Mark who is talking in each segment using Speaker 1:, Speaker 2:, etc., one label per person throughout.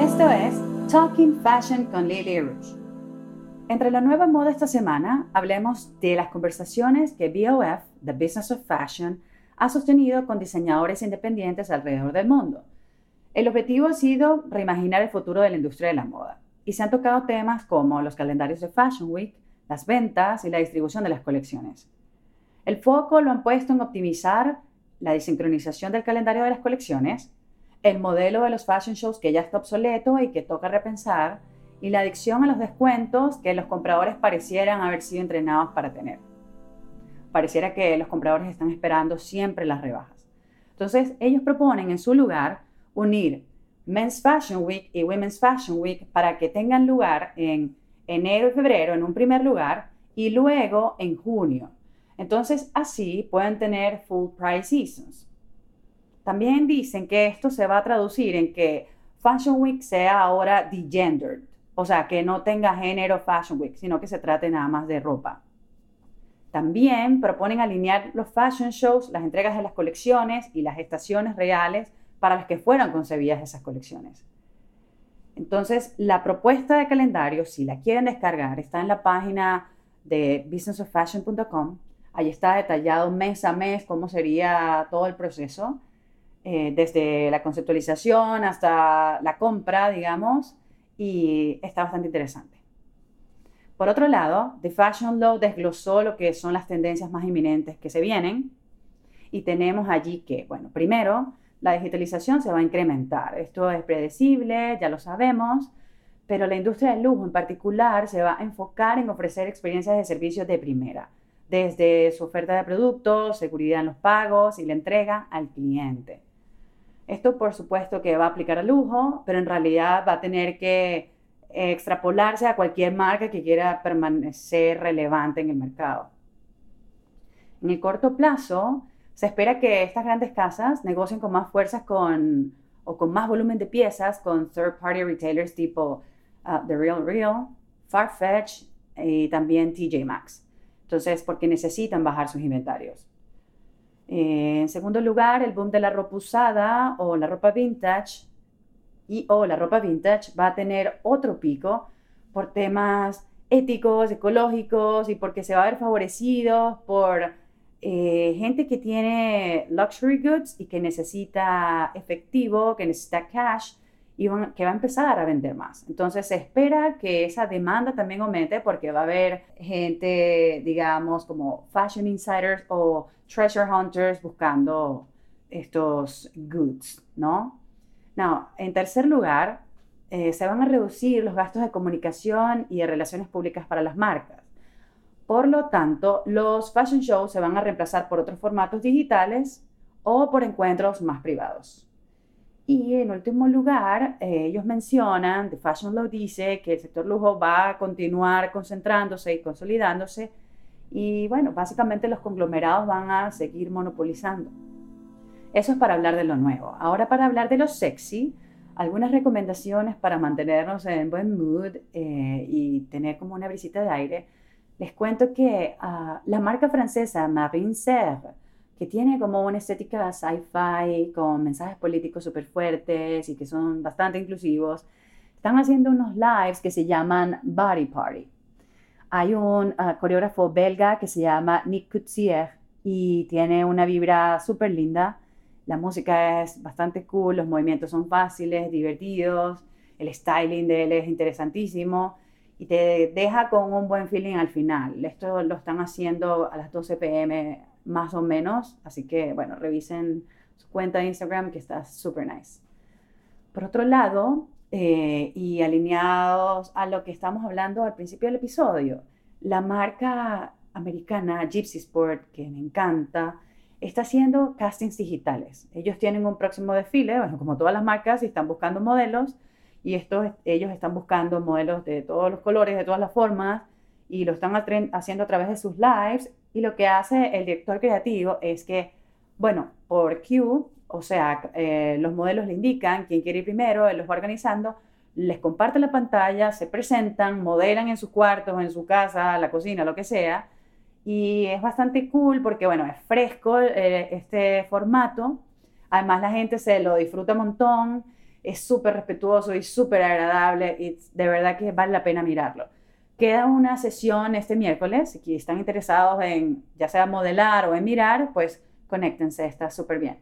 Speaker 1: Esto es Talking Fashion con Lily Rouge. Entre la nueva moda esta semana, hablemos de las conversaciones que BOF, The Business of Fashion, ha sostenido con diseñadores independientes alrededor del mundo. El objetivo ha sido reimaginar el futuro de la industria de la moda y se han tocado temas como los calendarios de Fashion Week, las ventas y la distribución de las colecciones. El foco lo han puesto en optimizar la desincronización del calendario de las colecciones, el modelo de los fashion shows que ya está obsoleto y que toca repensar, y la adicción a los descuentos que los compradores parecieran haber sido entrenados para tener. Pareciera que los compradores están esperando siempre las rebajas. Entonces, ellos proponen en su lugar unir Men's Fashion Week y Women's Fashion Week para que tengan lugar en enero y febrero en un primer lugar y luego en junio. Entonces, así pueden tener full price seasons. También dicen que esto se va a traducir en que Fashion Week sea ahora degendered, o sea, que no tenga género Fashion Week, sino que se trate nada más de ropa. También proponen alinear los fashion shows, las entregas de las colecciones y las estaciones reales para las que fueron concebidas esas colecciones. Entonces, la propuesta de calendario, si la quieren descargar, está en la página de businessoffashion.com. Allí está detallado mes a mes cómo sería todo el proceso. Eh, desde la conceptualización hasta la compra, digamos, y está bastante interesante. Por otro lado, The Fashion Law desglosó lo que son las tendencias más inminentes que se vienen y tenemos allí que, bueno, primero, la digitalización se va a incrementar. Esto es predecible, ya lo sabemos, pero la industria del lujo en particular se va a enfocar en ofrecer experiencias de servicios de primera, desde su oferta de productos, seguridad en los pagos y la entrega al cliente. Esto por supuesto que va a aplicar al lujo, pero en realidad va a tener que extrapolarse a cualquier marca que quiera permanecer relevante en el mercado. En el corto plazo, se espera que estas grandes casas negocien con más fuerzas con, o con más volumen de piezas con third-party retailers tipo uh, The Real Real, Farfetch y también TJ Maxx. Entonces, porque necesitan bajar sus inventarios. Eh, en segundo lugar, el boom de la ropa usada o la ropa vintage y o la ropa vintage va a tener otro pico por temas éticos, ecológicos y porque se va a ver favorecido por eh, gente que tiene luxury goods y que necesita efectivo, que necesita cash y que va a empezar a vender más. Entonces se espera que esa demanda también aumente porque va a haber gente, digamos, como fashion insiders o treasure hunters buscando estos goods, ¿no? Now, en tercer lugar, eh, se van a reducir los gastos de comunicación y de relaciones públicas para las marcas. Por lo tanto, los fashion shows se van a reemplazar por otros formatos digitales o por encuentros más privados. Y en último lugar, eh, ellos mencionan, The Fashion Law dice que el sector lujo va a continuar concentrándose y consolidándose y bueno, básicamente los conglomerados van a seguir monopolizando. Eso es para hablar de lo nuevo. Ahora para hablar de lo sexy, algunas recomendaciones para mantenernos en buen mood eh, y tener como una brisita de aire. Les cuento que uh, la marca francesa Marine Serre que tiene como una estética sci-fi con mensajes políticos súper fuertes y que son bastante inclusivos, están haciendo unos lives que se llaman Body Party. Hay un ah, coreógrafo belga que se llama Nick Coutier y tiene una vibra súper linda. La música es bastante cool, los movimientos son fáciles, divertidos, el styling de él es interesantísimo y te deja con un buen feeling al final. Esto lo están haciendo a las 12 pm más o menos. Así que, bueno, revisen su cuenta de Instagram que está súper nice. Por otro lado, eh, y alineados a lo que estamos hablando al principio del episodio, la marca americana Gypsy Sport, que me encanta, está haciendo castings digitales. Ellos tienen un próximo desfile, bueno, como todas las marcas, y están buscando modelos, y estos, ellos están buscando modelos de todos los colores, de todas las formas, y lo están haciendo a través de sus lives y lo que hace el director creativo es que Bueno, por Q, o sea, eh, los modelos le indican quién quiere ir primero, él los va organizando, les comparte la pantalla, se presentan, modelan en sus cuartos, en su casa, la cocina, lo que sea. Y es bastante cool porque, bueno, es fresco eh, este formato. Además, la gente se lo disfruta un montón. Es súper respetuoso y súper agradable. Y de verdad que vale la pena mirarlo. Queda una sesión este miércoles. Si están interesados en ya sea modelar o en mirar, pues conéctense, está súper bien.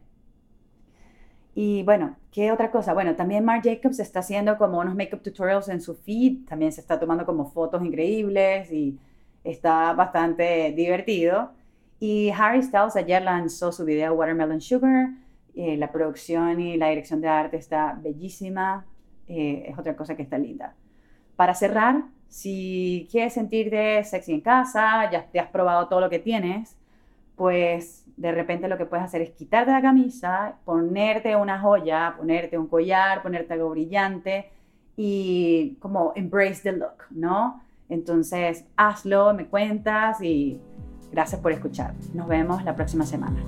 Speaker 1: Y bueno, ¿qué otra cosa? Bueno, también Marc Jacobs está haciendo como unos makeup tutorials en su feed, también se está tomando como fotos increíbles y está bastante divertido. Y Harry Styles ayer lanzó su video Watermelon Sugar, eh, la producción y la dirección de arte está bellísima, eh, es otra cosa que está linda. Para cerrar, si quieres sentirte sexy en casa, ya te has probado todo lo que tienes, pues de repente lo que puedes hacer es quitarte la camisa, ponerte una joya, ponerte un collar, ponerte algo brillante y como embrace the look, ¿no? Entonces, hazlo, me cuentas y gracias por escuchar. Nos vemos la próxima semana.